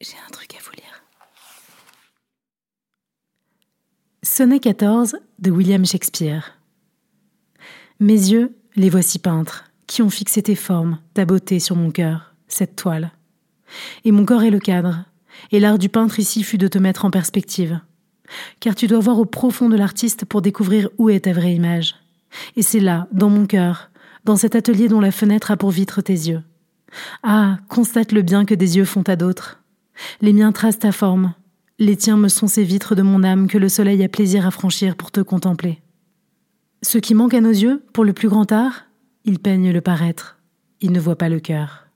J'ai un truc à vous lire. Sonnet 14 de William Shakespeare. Mes yeux, les voici peintres, qui ont fixé tes formes, ta beauté sur mon cœur, cette toile. Et mon corps est le cadre, et l'art du peintre ici fut de te mettre en perspective. Car tu dois voir au profond de l'artiste pour découvrir où est ta vraie image. Et c'est là, dans mon cœur, dans cet atelier dont la fenêtre a pour vitre tes yeux. Ah, constate le bien que des yeux font à d'autres. Les miens tracent ta forme. Les tiens me sont ces vitres de mon âme que le soleil a plaisir à franchir pour te contempler. Ce qui manque à nos yeux, pour le plus grand art, ils peignent le paraître. Ils ne voient pas le cœur.